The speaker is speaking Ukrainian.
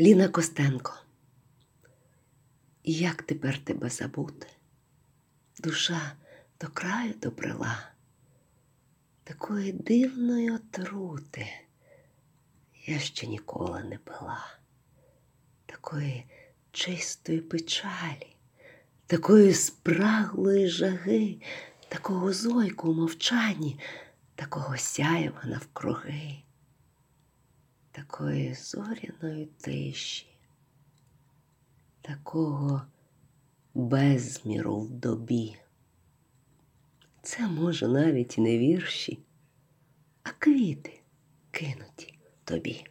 Ліна Костенко. Як тепер тебе забути? Душа до краю добрела, такої дивної отрути я ще ніколи не пила, такої чистої печалі, такої спраглої жаги, такого зойку у мовчанні, такого сяєва навкруги, такої зоряної тиші, такого безміру в добі. Це може навіть не вірші, а квіти кинуті тобі.